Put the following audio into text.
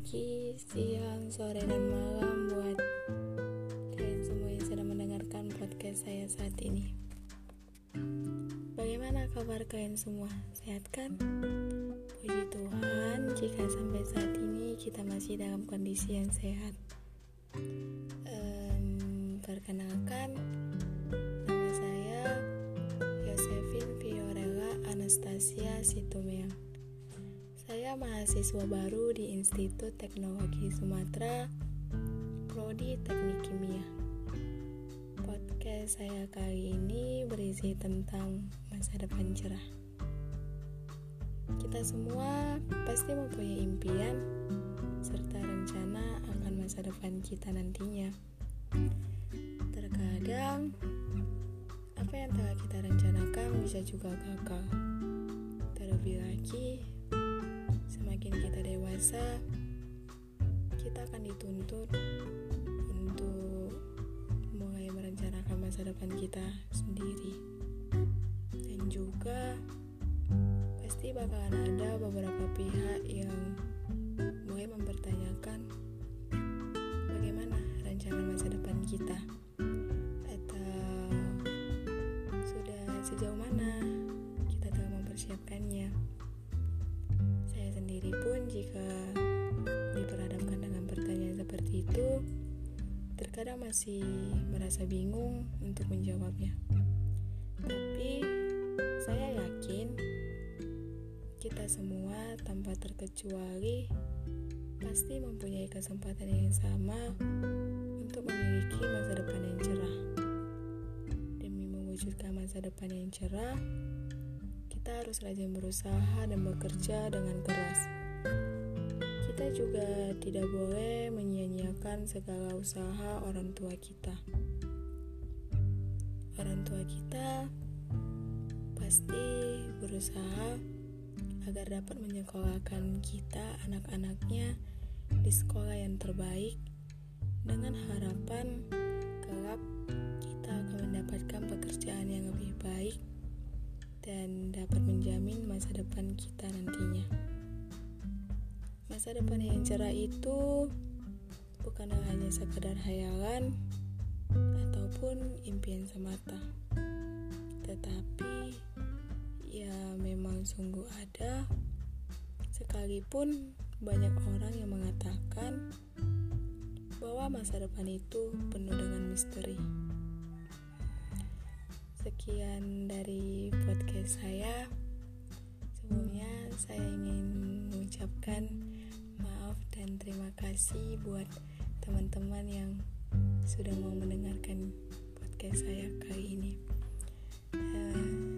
pagi, siang, sore, dan malam buat kalian semua yang sedang mendengarkan podcast saya saat ini. Bagaimana kabar kalian semua? Sehat kan? Puji Tuhan, jika sampai saat ini kita masih dalam kondisi yang sehat. Um, perkenalkan, nama saya Yosefin Fiorella Anastasia Situmeang saya mahasiswa baru di Institut Teknologi Sumatera, Prodi Teknik Kimia. Podcast saya kali ini berisi tentang masa depan cerah. Kita semua pasti mempunyai impian serta rencana akan masa depan kita nantinya. Terkadang, apa yang telah kita rencanakan bisa juga gagal. Terlebih lagi, semakin kita dewasa, kita akan dituntut untuk mulai merencanakan masa depan kita sendiri. Dan juga pasti bakalan ada beberapa pihak yang mulai mempertanyakan bagaimana rencana masa depan kita atau sudah sejauh mana sendiri pun jika diperhadapkan dengan pertanyaan seperti itu, terkadang masih merasa bingung untuk menjawabnya. Tapi saya yakin kita semua tanpa terkecuali pasti mempunyai kesempatan yang sama untuk memiliki masa depan yang cerah. Demi mewujudkan masa depan yang cerah, kita harus rajin berusaha dan bekerja dengan keras. Kita juga tidak boleh menyia-nyiakan segala usaha orang tua kita. Orang tua kita pasti berusaha agar dapat menyekolahkan kita anak-anaknya di sekolah yang terbaik dengan harapan masa depan kita nantinya. Masa depan yang cerah itu bukanlah hanya sekadar hayalan ataupun impian semata, tetapi ya memang sungguh ada sekalipun banyak orang yang mengatakan bahwa masa depan itu penuh dengan misteri. Sekian dari podcast saya sebelumnya saya ingin mengucapkan maaf dan terima kasih buat teman-teman yang sudah mau mendengarkan podcast saya kali ini. Uh,